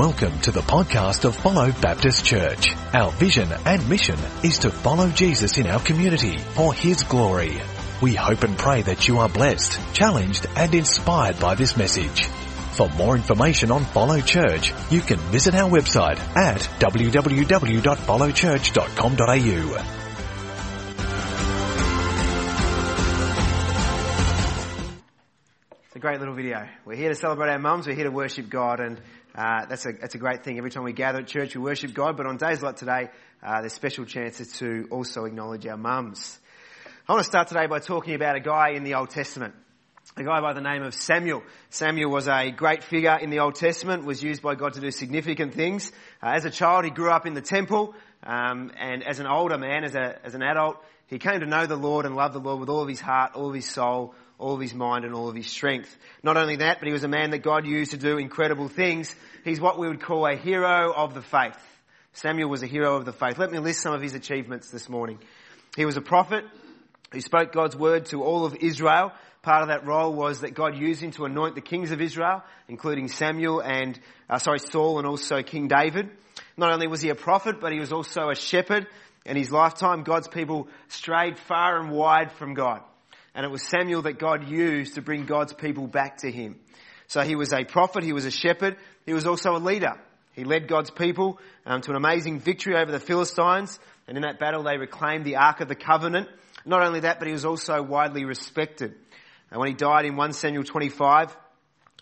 Welcome to the podcast of Follow Baptist Church. Our vision and mission is to follow Jesus in our community for His glory. We hope and pray that you are blessed, challenged and inspired by this message. For more information on Follow Church, you can visit our website at www.followchurch.com.au. It's a great little video. We're here to celebrate our mums. We're here to worship God, and uh, that's a that's a great thing. Every time we gather at church, we worship God. But on days like today, uh, there's special chances to also acknowledge our mums. I want to start today by talking about a guy in the Old Testament. A guy by the name of Samuel. Samuel was a great figure in the Old Testament, was used by God to do significant things. Uh, as a child, he grew up in the temple, um, and as an older man, as, a, as an adult, he came to know the Lord and love the Lord with all of his heart, all of his soul, all of his mind and all of his strength. Not only that, but he was a man that God used to do incredible things. He's what we would call a hero of the faith. Samuel was a hero of the faith. Let me list some of his achievements this morning. He was a prophet who spoke God's word to all of Israel. Part of that role was that God used him to anoint the kings of Israel, including Samuel and, uh, sorry, Saul and also King David. Not only was he a prophet, but he was also a shepherd. In his lifetime, God's people strayed far and wide from God. And it was Samuel that God used to bring God's people back to him. So he was a prophet, he was a shepherd, he was also a leader. He led God's people um, to an amazing victory over the Philistines, and in that battle they reclaimed the Ark of the Covenant. Not only that, but he was also widely respected. And when he died in 1 Samuel 25,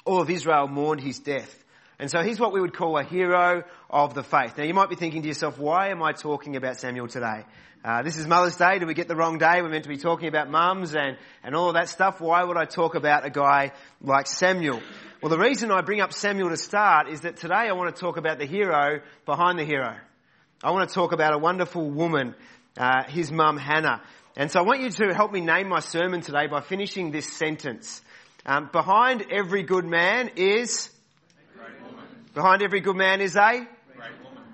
all of Israel mourned his death. And so he's what we would call a hero of the faith. Now you might be thinking to yourself, why am I talking about Samuel today? Uh, this is Mother's Day. Did we get the wrong day? We're meant to be talking about mums and, and all of that stuff. Why would I talk about a guy like Samuel? Well, the reason I bring up Samuel to start is that today I want to talk about the hero behind the hero. I want to talk about a wonderful woman, uh, his mum Hannah. And so I want you to help me name my sermon today by finishing this sentence. Um, behind every good man is Behind every good man is a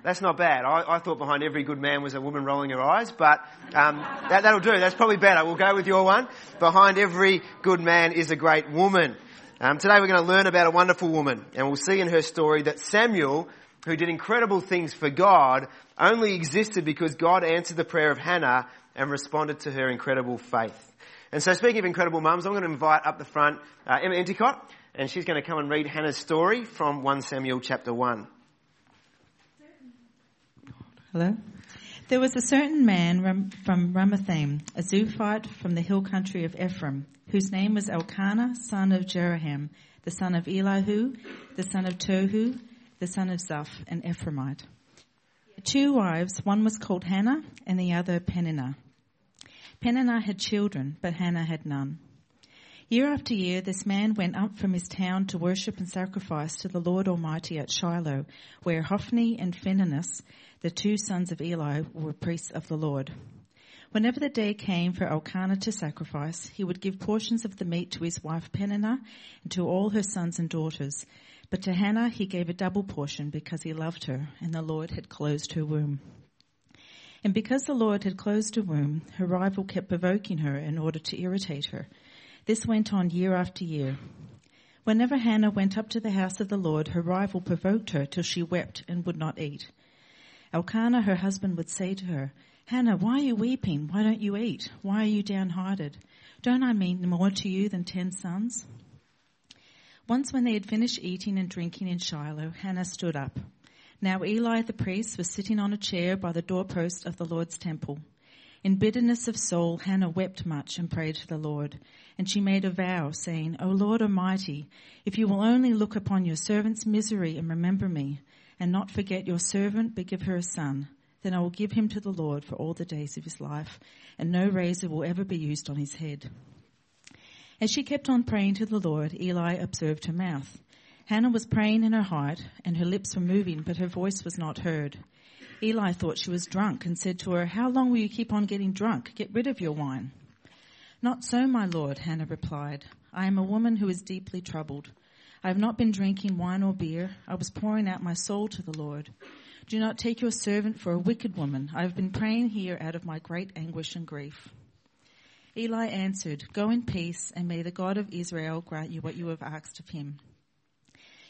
that's not bad. I, I, thought behind every good man was a woman rolling her eyes, but um, that, that'll do. That's probably better. We'll go with your one. Behind every good man is a great woman. Um, today we're going to learn about a wonderful woman, and we'll see in her story that Samuel, who did incredible things for God, only existed because God answered the prayer of Hannah and responded to her incredible faith. And so, speaking of incredible mums, I'm going to invite up the front uh, Emma Endicott, and she's going to come and read Hannah's story from 1 Samuel chapter 1. Hello? There was a certain man from Ramathaim, a Zophite from the hill country of Ephraim, whose name was Elkanah, son of Jeroham, the son of Elihu, the son of Tohu, the son of Zoph, an Ephraimite. Two wives, one was called Hannah and the other Peninnah. Peninnah had children, but Hannah had none. Year after year, this man went up from his town to worship and sacrifice to the Lord Almighty at Shiloh, where Hophni and Phinehas, the two sons of Eli, were priests of the Lord. Whenever the day came for Elkanah to sacrifice, he would give portions of the meat to his wife Peninnah and to all her sons and daughters. But to Hannah he gave a double portion because he loved her, and the Lord had closed her womb. And because the Lord had closed her womb, her rival kept provoking her in order to irritate her. This went on year after year. Whenever Hannah went up to the house of the Lord, her rival provoked her till she wept and would not eat. Elkanah, her husband, would say to her, Hannah, why are you weeping? Why don't you eat? Why are you downhearted? Don't I mean more to you than ten sons? Once when they had finished eating and drinking in Shiloh, Hannah stood up. Now Eli the priest was sitting on a chair by the doorpost of the Lord's temple. In bitterness of soul, Hannah wept much and prayed to the Lord. And she made a vow, saying, O Lord Almighty, if you will only look upon your servant's misery and remember me, and not forget your servant, but give her a son. Then I will give him to the Lord for all the days of his life, and no razor will ever be used on his head. As she kept on praying to the Lord, Eli observed her mouth. Hannah was praying in her heart, and her lips were moving, but her voice was not heard. Eli thought she was drunk and said to her, How long will you keep on getting drunk? Get rid of your wine. Not so, my lord, Hannah replied. I am a woman who is deeply troubled. I have not been drinking wine or beer. I was pouring out my soul to the Lord. Do not take your servant for a wicked woman. I have been praying here out of my great anguish and grief. Eli answered, Go in peace, and may the God of Israel grant you what you have asked of him.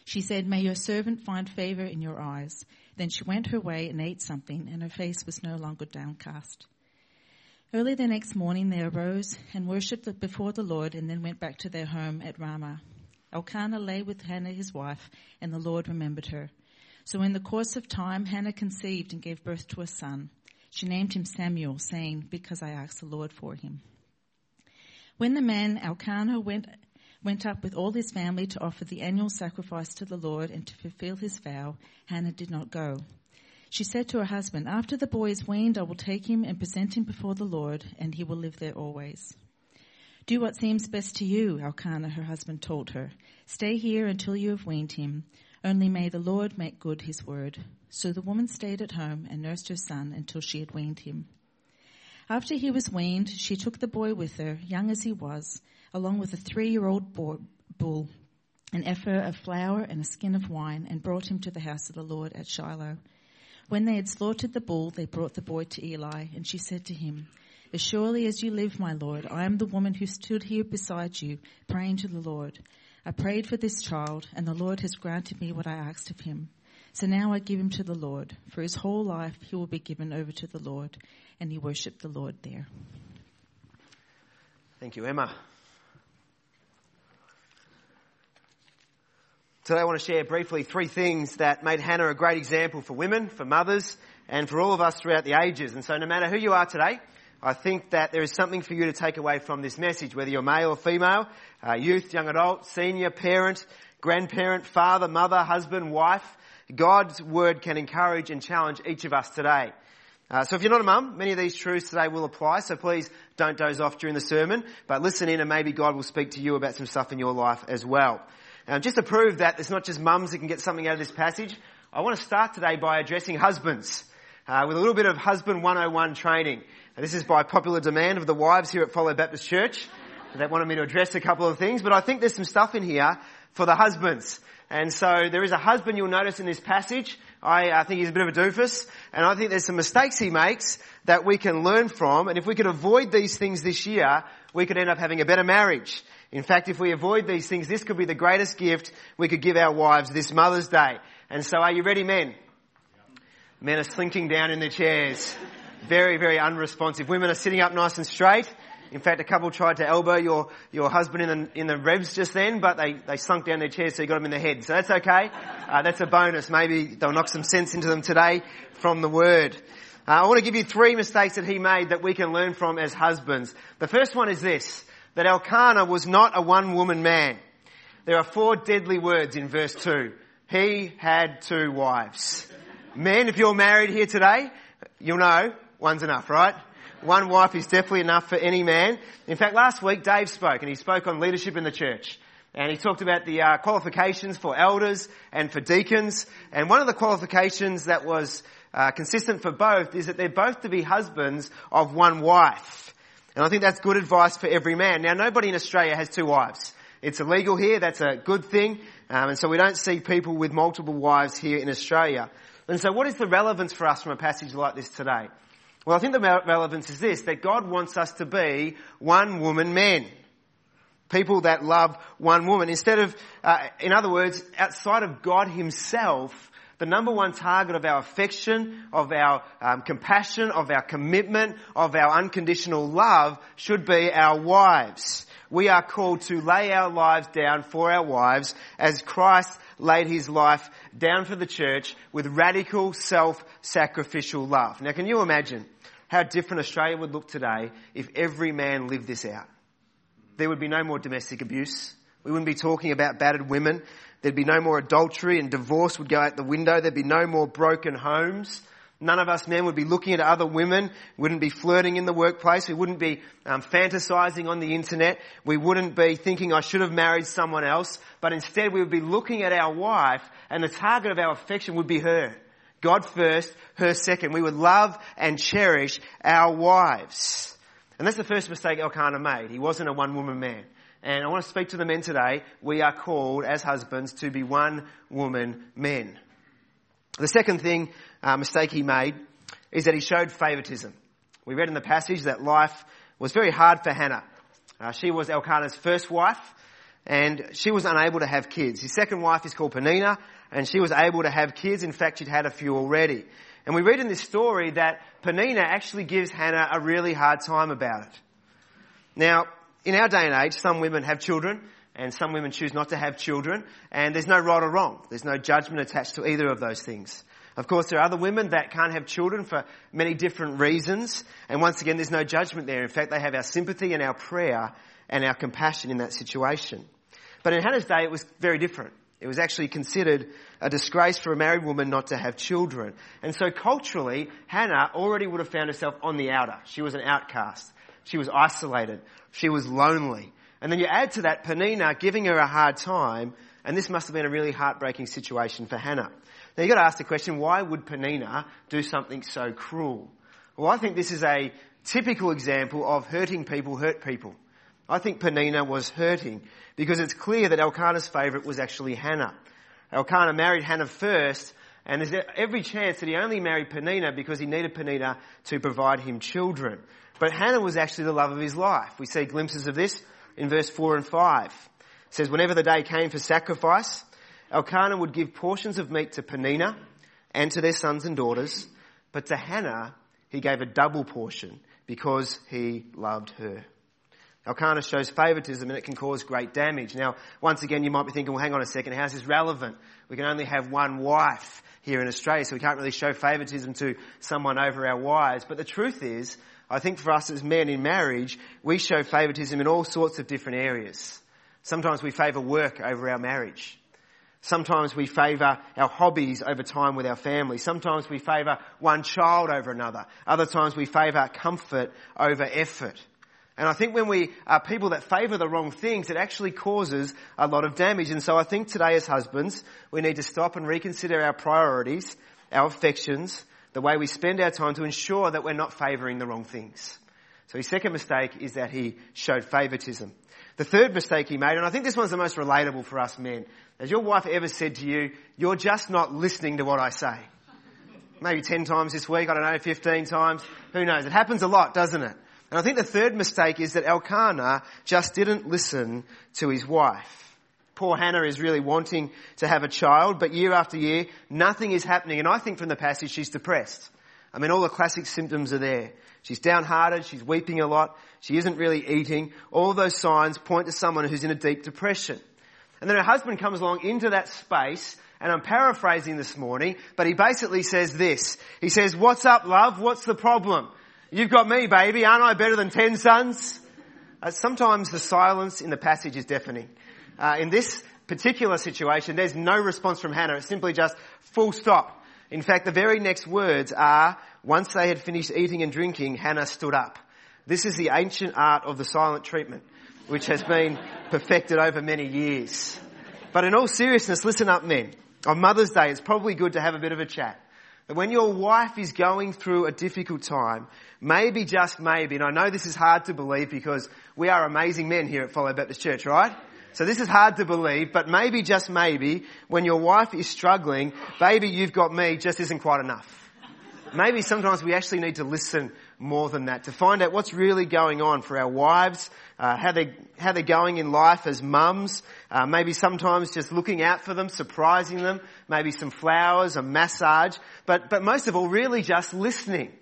She said, May your servant find favor in your eyes. Then she went her way and ate something, and her face was no longer downcast. Early the next morning they arose and worshipped before the Lord and then went back to their home at Ramah. Elkanah lay with Hannah his wife, and the Lord remembered her. So in the course of time, Hannah conceived and gave birth to a son. She named him Samuel, saying, Because I asked the Lord for him. When the man Elkanah went, went up with all his family to offer the annual sacrifice to the Lord and to fulfill his vow, Hannah did not go. She said to her husband, After the boy is weaned, I will take him and present him before the Lord, and he will live there always. Do what seems best to you, Elkanah, her husband told her. Stay here until you have weaned him. Only may the Lord make good his word. So the woman stayed at home and nursed her son until she had weaned him. After he was weaned, she took the boy with her, young as he was, along with a three-year-old bull, an ephah of flour and a skin of wine, and brought him to the house of the Lord at Shiloh. When they had slaughtered the bull, they brought the boy to Eli, and she said to him, As surely as you live, my Lord, I am the woman who stood here beside you, praying to the Lord. I prayed for this child, and the Lord has granted me what I asked of him. So now I give him to the Lord. For his whole life he will be given over to the Lord. And he worshipped the Lord there. Thank you, Emma. Today I want to share briefly three things that made Hannah a great example for women, for mothers, and for all of us throughout the ages. And so no matter who you are today, I think that there is something for you to take away from this message, whether you're male or female, uh, youth, young adult, senior, parent, grandparent, father, mother, husband, wife. God's word can encourage and challenge each of us today. Uh, so if you're not a mum, many of these truths today will apply, so please don't doze off during the sermon, but listen in and maybe God will speak to you about some stuff in your life as well. Um, just to prove that it's not just mums that can get something out of this passage, I want to start today by addressing husbands uh, with a little bit of husband 101 training. this is by popular demand of the wives here at Follow Baptist Church. They wanted me to address a couple of things, but I think there's some stuff in here for the husbands. And so there is a husband you'll notice in this passage. I, I think he's a bit of a doofus, and I think there's some mistakes he makes that we can learn from. And if we could avoid these things this year, we could end up having a better marriage. In fact, if we avoid these things, this could be the greatest gift we could give our wives this Mother's Day. And so are you ready, men? Men are slinking down in their chairs. Very, very unresponsive. Women are sitting up nice and straight. In fact, a couple tried to elbow your, your husband in the, in the revs just then, but they, they sunk down their chairs so you got them in the head. So that's okay. Uh, that's a bonus. Maybe they'll knock some sense into them today from the word. Uh, I want to give you three mistakes that he made that we can learn from as husbands. The first one is this that Elkanah was not a one woman man. There are four deadly words in verse 2. He had two wives. Men, if you're married here today, you'll know one's enough, right? One wife is definitely enough for any man. In fact, last week Dave spoke and he spoke on leadership in the church. And he talked about the uh, qualifications for elders and for deacons. And one of the qualifications that was uh, consistent for both is that they're both to be husbands of one wife. And I think that's good advice for every man. Now, nobody in Australia has two wives. It's illegal here. That's a good thing. Um, and so we don't see people with multiple wives here in Australia. And so what is the relevance for us from a passage like this today? Well, I think the relevance is this, that God wants us to be one woman men. People that love one woman. Instead of, uh, in other words, outside of God himself, the number one target of our affection, of our um, compassion, of our commitment, of our unconditional love should be our wives. We are called to lay our lives down for our wives as Christ laid his life down for the church with radical self-sacrificial love. Now can you imagine how different Australia would look today if every man lived this out? There would be no more domestic abuse. We wouldn't be talking about battered women. There'd be no more adultery and divorce would go out the window. There'd be no more broken homes. None of us men would be looking at other women. We wouldn't be flirting in the workplace. We wouldn't be um, fantasizing on the internet. We wouldn't be thinking I should have married someone else. But instead we would be looking at our wife and the target of our affection would be her. God first, her second. We would love and cherish our wives. And that's the first mistake Elkanah made. He wasn't a one woman man. And I want to speak to the men today. We are called as husbands to be one woman men. The second thing, uh, mistake he made is that he showed favoritism. We read in the passage that life was very hard for Hannah. Uh, she was Elkanah's first wife. and she was unable to have kids. His second wife is called Penina, and she was able to have kids. In fact, she'd had a few already. And we read in this story that Penina actually gives Hannah a really hard time about it. Now, in our day and age, some women have children, and some women choose not to have children, and there's no right or wrong. There's no judgment attached to either of those things. Of course, there are other women that can't have children for many different reasons, and once again, there's no judgment there. In fact, they have our sympathy and our prayer and our compassion in that situation. But in Hannah's day, it was very different. It was actually considered a disgrace for a married woman not to have children. And so culturally, Hannah already would have found herself on the outer. She was an outcast. She was isolated. She was lonely. And then you add to that Penina giving her a hard time, and this must have been a really heartbreaking situation for Hannah. Now you've got to ask the question, why would Penina do something so cruel? Well, I think this is a typical example of hurting people hurt people. I think Penina was hurting because it's clear that Elkanah's favourite was actually Hannah. Elkanah married Hannah first and there's every chance that he only married Penina because he needed Penina to provide him children. But Hannah was actually the love of his life. We see glimpses of this in verse 4 and 5. It says, whenever the day came for sacrifice, Elkanah would give portions of meat to Penina and to their sons and daughters, but to Hannah he gave a double portion because he loved her. Elkanah shows favoritism and it can cause great damage. Now, once again, you might be thinking, well, hang on a second, how's this relevant? We can only have one wife here in Australia, so we can't really show favoritism to someone over our wives. But the truth is, I think for us as men in marriage, we show favoritism in all sorts of different areas. Sometimes we favour work over our marriage. Sometimes we favour our hobbies over time with our family. Sometimes we favour one child over another. Other times we favour comfort over effort. And I think when we are people that favour the wrong things, it actually causes a lot of damage. And so I think today as husbands, we need to stop and reconsider our priorities, our affections, the way we spend our time to ensure that we're not favouring the wrong things. So his second mistake is that he showed favouritism. The third mistake he made, and I think this one's the most relatable for us men, has your wife ever said to you, you're just not listening to what I say? Maybe 10 times this week, I don't know, 15 times, who knows? It happens a lot, doesn't it? And I think the third mistake is that Elkanah just didn't listen to his wife. Poor Hannah is really wanting to have a child, but year after year, nothing is happening. And I think from the passage, she's depressed. I mean, all the classic symptoms are there. She's downhearted, she's weeping a lot, she isn't really eating. All those signs point to someone who's in a deep depression. And then her husband comes along into that space, and I'm paraphrasing this morning, but he basically says this. He says, what's up, love? What's the problem? You've got me, baby. Aren't I better than ten sons? Uh, sometimes the silence in the passage is deafening. Uh, in this particular situation, there's no response from Hannah. It's simply just full stop. In fact, the very next words are, once they had finished eating and drinking, Hannah stood up. This is the ancient art of the silent treatment, which has been perfected over many years. But in all seriousness, listen up men. On Mother's Day, it's probably good to have a bit of a chat. That when your wife is going through a difficult time, maybe just maybe, and I know this is hard to believe because we are amazing men here at Follow Baptist Church, right? So this is hard to believe, but maybe just maybe, when your wife is struggling, baby, you've got me just isn't quite enough. Maybe sometimes we actually need to listen more than that to find out what's really going on for our wives, uh, how they how they're going in life as mums. Uh, maybe sometimes just looking out for them, surprising them. Maybe some flowers, a massage, but but most of all, really just listening.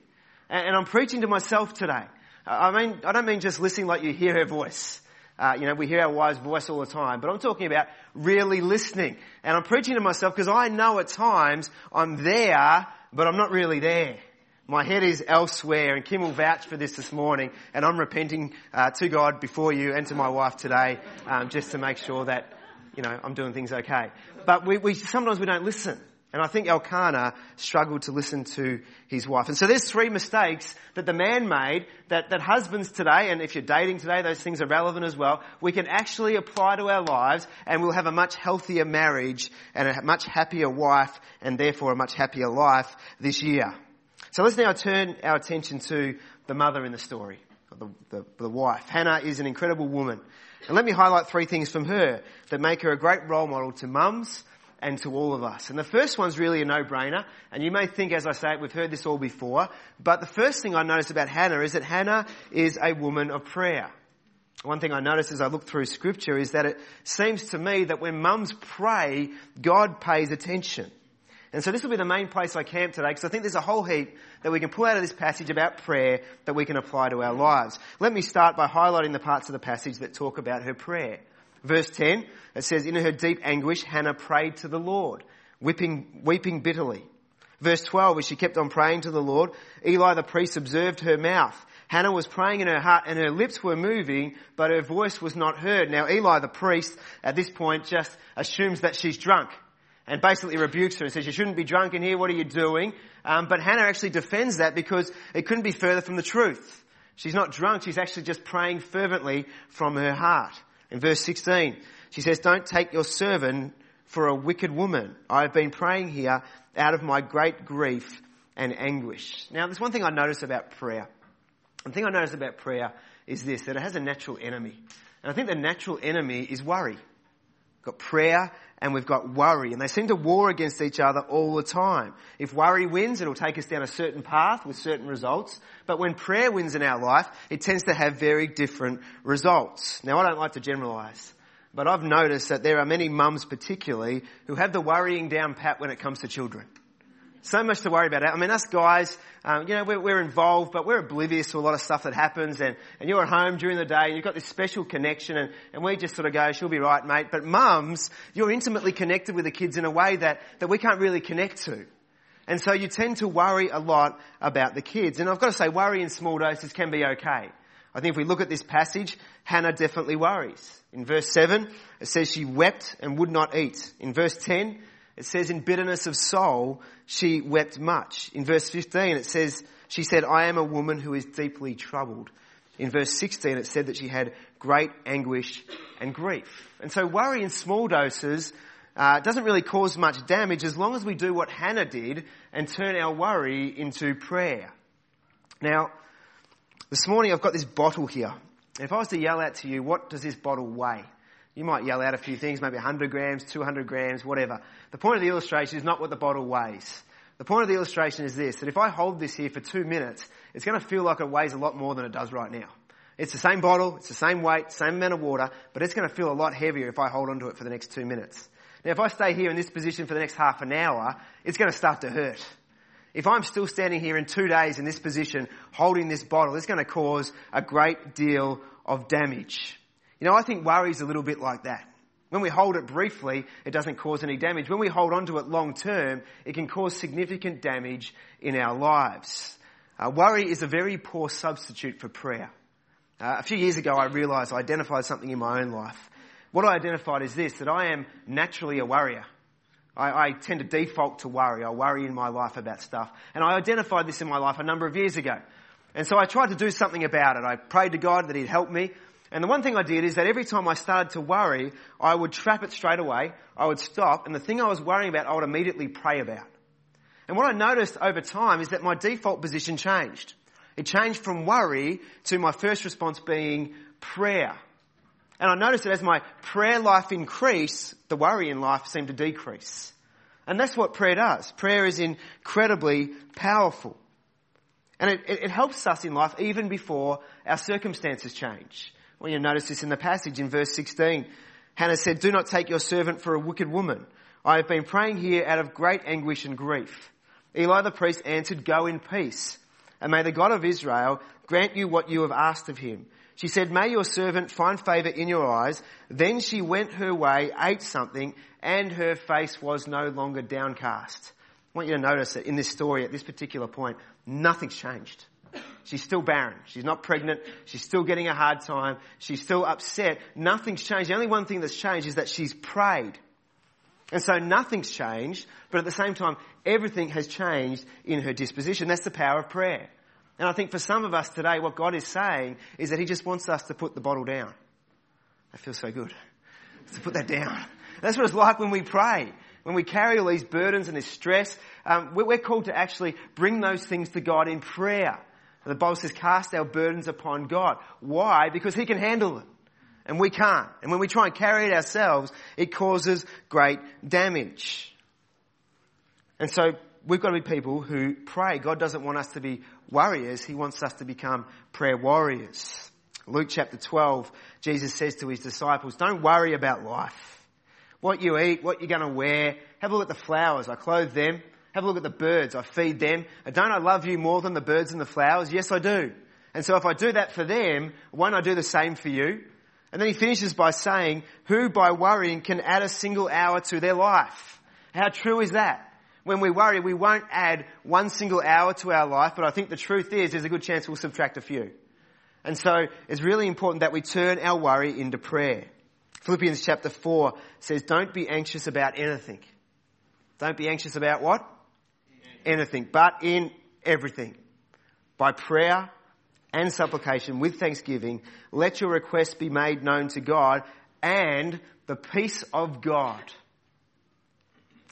And, and I'm preaching to myself today. I mean, I don't mean just listening like you hear her voice. Uh, you know, we hear our wife's voice all the time, but I'm talking about really listening. And I'm preaching to myself because I know at times I'm there, but I'm not really there. My head is elsewhere, and Kim will vouch for this this morning, and I'm repenting uh, to God before you and to my wife today, um, just to make sure that, you know, I'm doing things okay. But we, we sometimes we don't listen. And I think Elkanah struggled to listen to his wife. And so there's three mistakes that the man made that, that husbands today, and if you're dating today, those things are relevant as well, we can actually apply to our lives and we'll have a much healthier marriage and a much happier wife and therefore a much happier life this year. So let's now turn our attention to the mother in the story, the, the, the wife. Hannah is an incredible woman. And let me highlight three things from her that make her a great role model to mums and to all of us. And the first one's really a no-brainer. And you may think, as I say it, we've heard this all before. But the first thing I notice about Hannah is that Hannah is a woman of prayer. one thing I notice as I look through scripture is that it seems to me that when mums pray, God pays attention. And so this will be the main place I camp today because I think there's a whole heap that we can pull out of this passage about prayer that we can apply to our lives. Let me start by highlighting the parts of the passage that talk about her prayer. Verse 10, it says, In her deep anguish, Hannah prayed to the Lord, weeping, weeping bitterly. Verse 12, as she kept on praying to the Lord, Eli the priest observed her mouth. Hannah was praying in her heart and her lips were moving, but her voice was not heard. Now Eli the priest at this point just assumes that she's drunk and basically rebukes her and says, you shouldn't be drunk in here, what are you doing? Um, but Hannah actually defends that because it couldn't be further from the truth. She's not drunk, she's actually just praying fervently from her heart. In verse 16, she says, don't take your servant for a wicked woman. I have been praying here out of my great grief and anguish. Now there's one thing I notice about prayer. The thing I notice about prayer is this, that it has a natural enemy. And I think the natural enemy is worry. Got prayer and we've got worry. And they seem to war against each other all the time. If worry wins, it'll take us down a certain path with certain results. But when prayer wins in our life, it tends to have very different results. Now I don't like to generalize. But I've noticed that there are many mums particularly who have the worrying down pat when it comes to children. So much to worry about. I mean, us guys, um, you know, we're, we're, involved, but we're oblivious to a lot of stuff that happens. And, and you're at home during the day, and you've got this special connection, and, and we just sort of go, "She'll be right, mate." But mums, you're intimately connected with the kids in a way that that we can't really connect to. And so you tend to worry a lot about the kids. And I've got to say, worry in small doses can be okay. I think if we look at this passage, Hannah definitely worries. In verse 7, it says she wept and would not eat. In verse 10, it says in bitterness of soul, she wept much. In verse 15, it says, she said, I am a woman who is deeply troubled. In verse 16, it said that she had great anguish and grief. And so worry in small doses uh, doesn't really cause much damage as long as we do what Hannah did and turn our worry into prayer. Now, this morning I've got this bottle here. If I was to yell out to you, what does this bottle weigh? You might yell out a few things, maybe 100 grams, 200 grams, whatever. The point of the illustration is not what the bottle weighs. The point of the illustration is this, that if I hold this here for two minutes, it's going to feel like it weighs a lot more than it does right now. It's the same bottle, it's the same weight, same amount of water, but it's going to feel a lot heavier if I hold onto it for the next two minutes. Now if I stay here in this position for the next half an hour, it's going to start to hurt. If I'm still standing here in two days in this position holding this bottle, it's going to cause a great deal of damage. You know, I think worry is a little bit like that. When we hold it briefly, it doesn't cause any damage. When we hold on to it long term, it can cause significant damage in our lives. Uh, worry is a very poor substitute for prayer. Uh, a few years ago, I realised I identified something in my own life. What I identified is this, that I am naturally a worrier. I, I, tend to default to worry. I worry in my life about stuff. And I identified this in my life a number of years ago. And so I tried to do something about it. I prayed to God that He'd help me. And the one thing I did is that every time I started to worry, I would trap it straight away. I would stop, and the thing I was worrying about, I would immediately pray about. And what I noticed over time is that my default position changed. It changed from worry to my first response being prayer. And I noticed that as my prayer life increased, the worry in life seemed to decrease. And that's what prayer does. Prayer is incredibly powerful. And it, it, helps us in life even before our circumstances change. Well, you notice this in the passage in verse 16. Hannah said, Do not take your servant for a wicked woman. I have been praying here out of great anguish and grief. Eli the priest answered, Go in peace. And may the God of Israel grant you what you have asked of him. She said, May your servant find favor in your eyes. Then she went her way, ate something, and her face was no longer downcast. I want you to notice that in this story, at this particular point, nothing's changed. She's still barren. She's not pregnant. She's still getting a hard time. She's still upset. Nothing's changed. The only one thing that's changed is that she's prayed. And so nothing's changed, but at the same time, everything has changed in her disposition. That's the power of prayer. And I think for some of us today, what God is saying is that He just wants us to put the bottle down. That feels so good. To put that down. That's what it's like when we pray. When we carry all these burdens and this stress, um, we're called to actually bring those things to God in prayer. The Bible says, cast our burdens upon God. Why? Because He can handle it. And we can't. And when we try and carry it ourselves, it causes great damage. And so we've got to be people who pray. God doesn't want us to be warriors. He wants us to become prayer warriors. Luke chapter 12, Jesus says to his disciples, don't worry about life. What you eat, what you're going to wear. Have a look at the flowers. I clothe them. Have a look at the birds. I feed them. Don't I love you more than the birds and the flowers? Yes, I do. And so if I do that for them, won't I do the same for you? And then he finishes by saying, who by worrying can add a single hour to their life? How true is that? When we worry, we won't add one single hour to our life, but I think the truth is there's a good chance we'll subtract a few. And so it's really important that we turn our worry into prayer. Philippians chapter 4 says, don't be anxious about anything. Don't be anxious about what? Anything. But in everything. By prayer and supplication with thanksgiving, let your requests be made known to God and the peace of God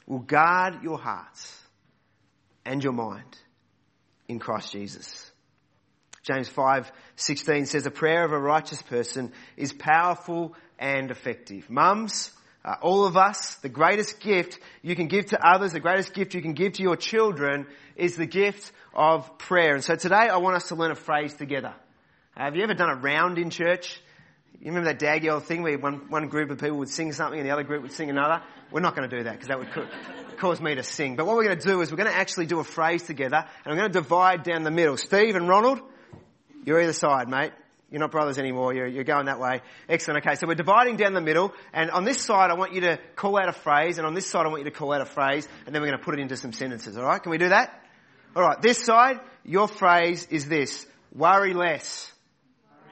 will guard your hearts and your mind in Christ Jesus. James 5:16 says a prayer of a righteous person is powerful and effective. Mums, uh, all of us, the greatest gift you can give to others, the greatest gift you can give to your children is the gift of prayer. And so today I want us to learn a phrase together. Uh, have you ever done a round in church? You remember that dag yell thing where one, one group of people would sing something and the other group would sing another? We're not going to do that because that would cause me to sing. But what we're going to do is we're going to actually do a phrase together and we're going to divide down the middle. Steve and Ronald, you're either side, mate. You're not brothers anymore. You're, you're going that way. Excellent. Okay, so we're dividing down the middle, and on this side, I want you to call out a phrase, and on this side, I want you to call out a phrase, and then we're going to put it into some sentences. All right? Can we do that? All right. This side, your phrase is this: worry less.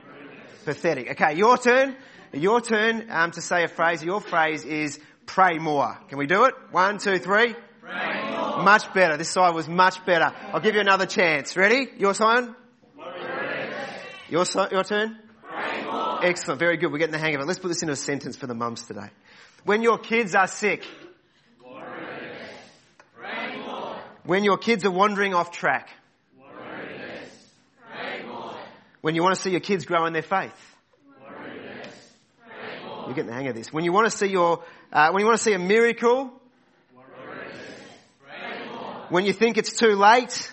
Worry less. Pathetic. Okay, your turn. Your turn um, to say a phrase. Your phrase is pray more. Can we do it? One, two, three. Pray more. Much better. This side was much better. I'll give you another chance. Ready? Your sign. Your, your turn? Excellent. Very good. We're getting the hang of it. Let's put this into a sentence for the mums today. When your kids are sick. When your kids are wandering off track. When you want to see your kids grow in their faith. You're getting the hang of this. When you want to see your, uh, when you want to see a miracle. When you think it's too late.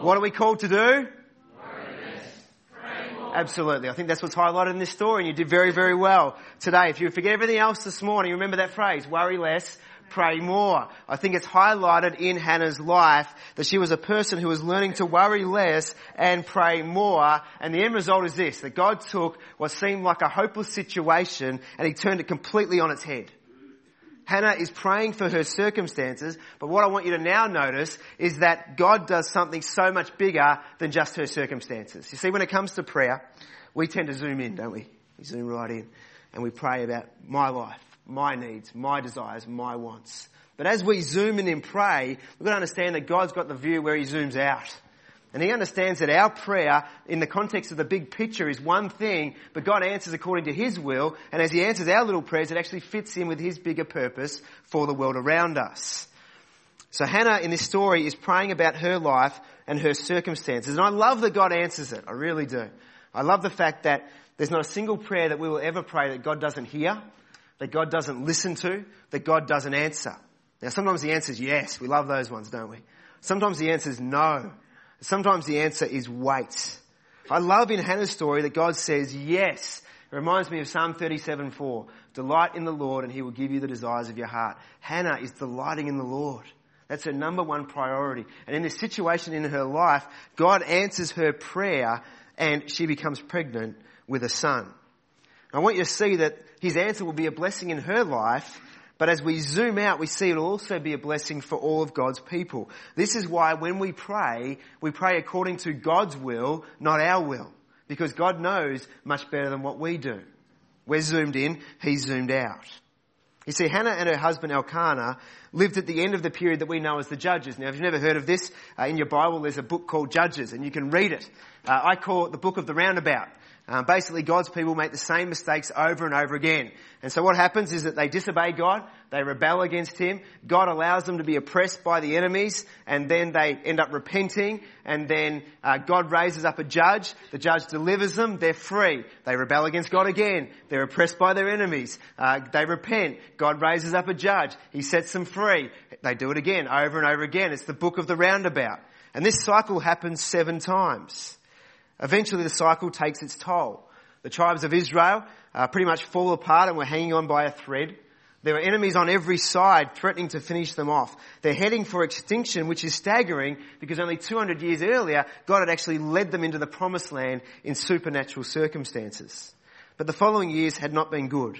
What are we called to do? Absolutely. I think that's what's highlighted in this story and you did very, very well today. If you forget everything else this morning, remember that phrase, worry less, pray more. I think it's highlighted in Hannah's life that she was a person who was learning to worry less and pray more. And the end result is this, that God took what seemed like a hopeless situation and he turned it completely on its head. Hannah is praying for her circumstances, but what I want you to now notice is that God does something so much bigger than just her circumstances. You see, when it comes to prayer, we tend to zoom in, don't we? We zoom right in and we pray about my life, my needs, my desires, my wants. But as we zoom in and pray, we've got to understand that God's got the view where He zooms out. And he understands that our prayer in the context of the big picture is one thing, but God answers according to his will. And as he answers our little prayers, it actually fits in with his bigger purpose for the world around us. So Hannah in this story is praying about her life and her circumstances. And I love that God answers it. I really do. I love the fact that there's not a single prayer that we will ever pray that God doesn't hear, that God doesn't listen to, that God doesn't answer. Now sometimes the answer is yes. We love those ones, don't we? Sometimes the answer is no. Sometimes the answer is wait. I love in Hannah's story that God says yes. It reminds me of Psalm 37:4. Delight in the Lord and he will give you the desires of your heart. Hannah is delighting in the Lord. That's her number one priority. And in this situation in her life, God answers her prayer and she becomes pregnant with a son. I want you to see that his answer will be a blessing in her life but as we zoom out, we see it'll also be a blessing for all of God's people. This is why when we pray, we pray according to God's will, not our will. Because God knows much better than what we do. We're zoomed in, He's zoomed out. You see, Hannah and her husband Elkanah lived at the end of the period that we know as the Judges. Now, if you've never heard of this, uh, in your Bible there's a book called Judges, and you can read it. Uh, I call it the Book of the Roundabout. Uh, basically, God's people make the same mistakes over and over again. And so what happens is that they disobey God, they rebel against Him, God allows them to be oppressed by the enemies, and then they end up repenting, and then uh, God raises up a judge, the judge delivers them, they're free. They rebel against God again, they're oppressed by their enemies, uh, they repent, God raises up a judge, He sets them free. They do it again, over and over again. It's the book of the roundabout. And this cycle happens seven times. Eventually the cycle takes its toll. The tribes of Israel uh, pretty much fall apart and we're hanging on by a thread. There are enemies on every side threatening to finish them off. They're heading for extinction, which is staggering because only 200 years earlier, God had actually led them into the promised land in supernatural circumstances. But the following years had not been good.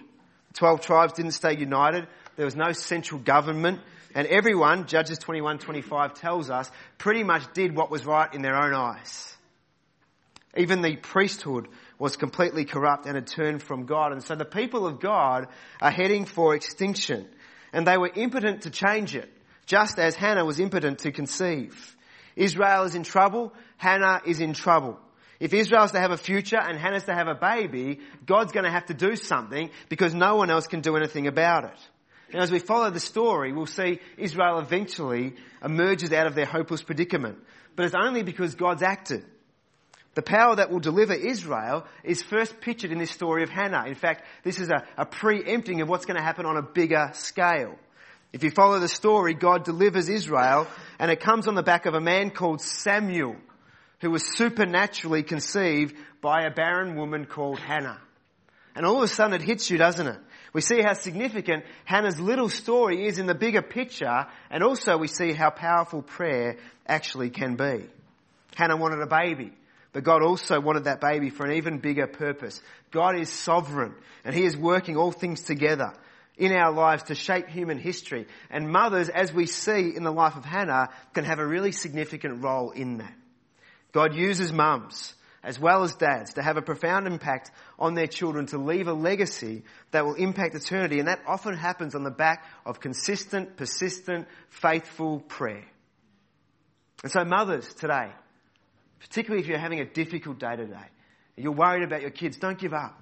The 12 tribes didn't stay united. There was no central government. And everyone, Judges 21-25 tells us, pretty much did what was right in their own eyes. Even the priesthood was completely corrupt and had turned from God. And so the people of God are heading for extinction. And they were impotent to change it, just as Hannah was impotent to conceive. Israel is in trouble. Hannah is in trouble. If Israel's to have a future and Hannah's to have a baby, God's going to have to do something because no one else can do anything about it. And as we follow the story, we'll see Israel eventually emerges out of their hopeless predicament. But it's only because God's acted. The power that will deliver Israel is first pictured in this story of Hannah. In fact, this is a, a preempting of what's going to happen on a bigger scale. If you follow the story, God delivers Israel and it comes on the back of a man called Samuel who was supernaturally conceived by a barren woman called Hannah. And all of a sudden it hits you, doesn't it? We see how significant Hannah's little story is in the bigger picture and also we see how powerful prayer actually can be. Hannah wanted a baby. But God also wanted that baby for an even bigger purpose. God is sovereign and He is working all things together in our lives to shape human history. And mothers, as we see in the life of Hannah, can have a really significant role in that. God uses mums as well as dads to have a profound impact on their children to leave a legacy that will impact eternity. And that often happens on the back of consistent, persistent, faithful prayer. And so mothers today, particularly if you're having a difficult day today. You're worried about your kids. Don't give up.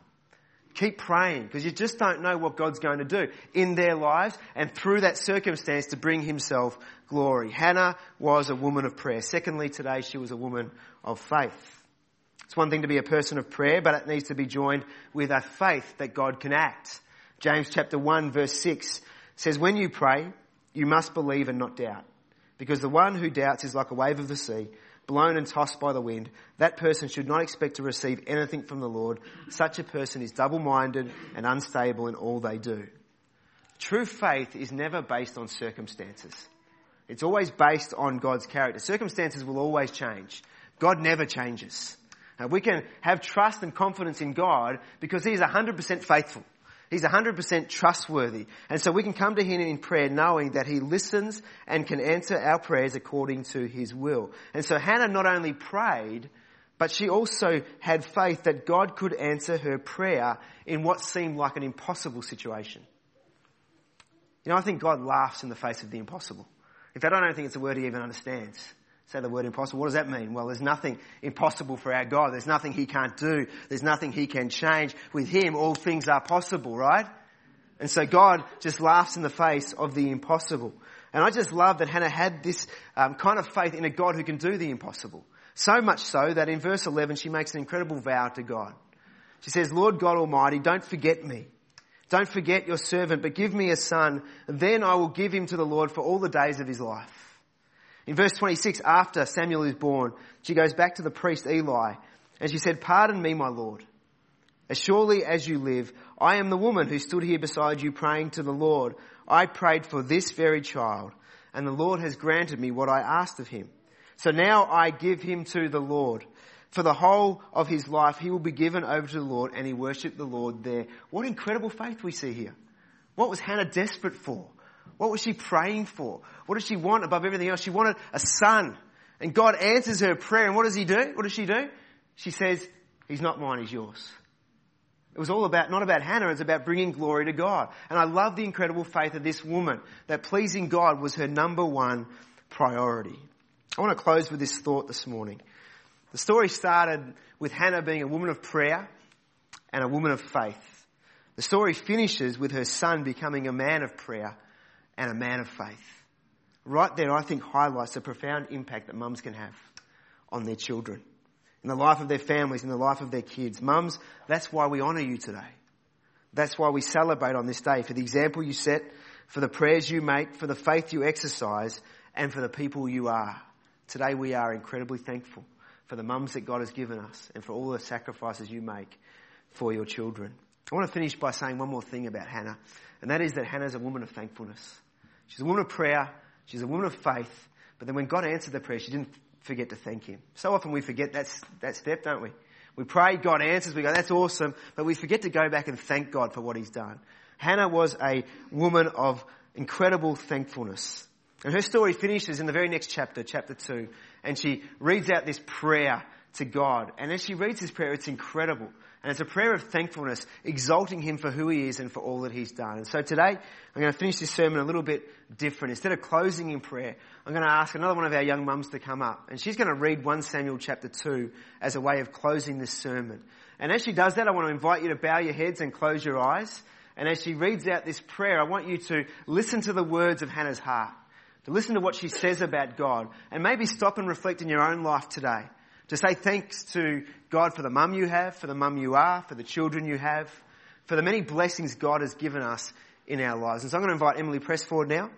Keep praying because you just don't know what God's going to do in their lives and through that circumstance to bring himself glory. Hannah was a woman of prayer. Secondly, today she was a woman of faith. It's one thing to be a person of prayer, but it needs to be joined with a faith that God can act. James chapter 1 verse 6 says, when you pray, you must believe and not doubt. Because the one who doubts is like a wave of the sea blown and tossed by the wind, that person should not expect to receive anything from the Lord. Such a person is double-minded and unstable in all they do. True faith is never based on circumstances. It's always based on God's character. Circumstances will always change. God never changes. We can have trust and confidence in God because He is 100% faithful. He's 100% trustworthy. And so we can come to Him in prayer knowing that He listens and can answer our prayers according to His will. And so Hannah not only prayed, but she also had faith that God could answer her prayer in what seemed like an impossible situation. You know, I think God laughs in the face of the impossible. In fact, I don't think it's a word He even understands say the word impossible. What does that mean? Well, there's nothing impossible for our God. There's nothing He can't do. There's nothing He can change. With Him, all things are possible, right? And so God just laughs in the face of the impossible. And I just love that Hannah had this um, kind of faith in a God who can do the impossible. So much so that in verse 11 she makes an incredible vow to God. She says, Lord God Almighty, don't forget me. Don't forget your servant, but give me a son. Then I will give him to the Lord for all the days of his life. In verse 26, after Samuel is born, she goes back to the priest Eli and she said, Pardon me, my Lord. As surely as you live, I am the woman who stood here beside you praying to the Lord. I prayed for this very child and the Lord has granted me what I asked of him. So now I give him to the Lord. For the whole of his life, he will be given over to the Lord and he worshipped the Lord there. What incredible faith we see here. What was Hannah desperate for? What was she praying for? What did she want above everything else? She wanted a son. And God answers her prayer. And what does he do? What does she do? She says, He's not mine, he's yours. It was all about, not about Hannah, it's about bringing glory to God. And I love the incredible faith of this woman that pleasing God was her number one priority. I want to close with this thought this morning. The story started with Hannah being a woman of prayer and a woman of faith. The story finishes with her son becoming a man of prayer and a man of faith. Right there, I think highlights the profound impact that mums can have on their children, in the life of their families, in the life of their kids. Mums, that's why we honour you today. That's why we celebrate on this day for the example you set, for the prayers you make, for the faith you exercise, and for the people you are. Today we are incredibly thankful for the mums that God has given us and for all the sacrifices you make for your children. I want to finish by saying one more thing about Hannah, and that is that Hannah is a woman of thankfulness. She's a woman of prayer, she's a woman of faith, but then when God answered the prayer, she didn't forget to thank Him. So often we forget that, that step, don't we? We pray, God answers, we go, that's awesome, but we forget to go back and thank God for what He's done. Hannah was a woman of incredible thankfulness. And her story finishes in the very next chapter, chapter 2, and she reads out this prayer to God. And as she reads this prayer, it's incredible. And it's a prayer of thankfulness, exalting Him for who He is and for all that He's done. And so today, I'm going to finish this sermon a little bit different. Instead of closing in prayer, I'm going to ask another one of our young mums to come up. And she's going to read 1 Samuel chapter 2 as a way of closing this sermon. And as she does that, I want to invite you to bow your heads and close your eyes. And as she reads out this prayer, I want you to listen to the words of Hannah's heart, to listen to what she says about God, and maybe stop and reflect in your own life today to say thanks to God for the mum you have, for the mum you are, for the children you have, for the many blessings God has given us in our lives. And so I'm going to invite Emily Press forward now.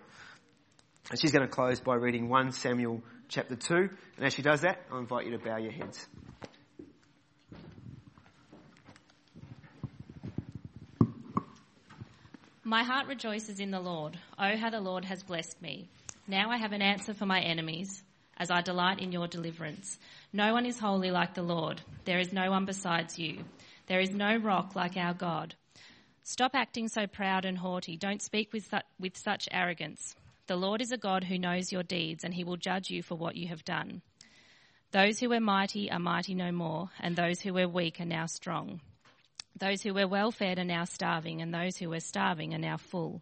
And she's going to close by reading 1 Samuel chapter 2. And as she does that, I'll invite you to bow your heads. My heart rejoices in the Lord. Oh, how the Lord has blessed me. Now I have an answer for my enemies as I delight in your deliverance. No one is holy like the Lord. There is no one besides you. There is no rock like our God. Stop acting so proud and haughty. Don't speak with, su- with such arrogance. The Lord is a God who knows your deeds, and he will judge you for what you have done. Those who were mighty are mighty no more, and those who were weak are now strong. Those who were well fed are now starving, and those who were starving are now full.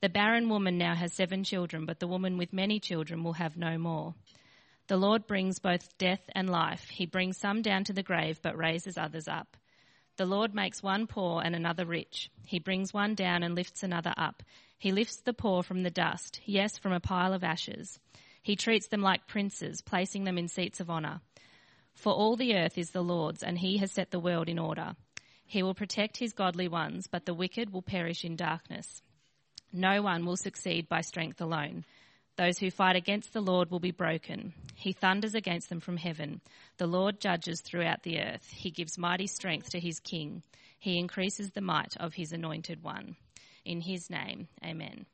The barren woman now has seven children, but the woman with many children will have no more. The Lord brings both death and life. He brings some down to the grave, but raises others up. The Lord makes one poor and another rich. He brings one down and lifts another up. He lifts the poor from the dust, yes, from a pile of ashes. He treats them like princes, placing them in seats of honour. For all the earth is the Lord's, and he has set the world in order. He will protect his godly ones, but the wicked will perish in darkness. No one will succeed by strength alone. Those who fight against the Lord will be broken. He thunders against them from heaven. The Lord judges throughout the earth. He gives mighty strength to his king. He increases the might of his anointed one. In his name, amen.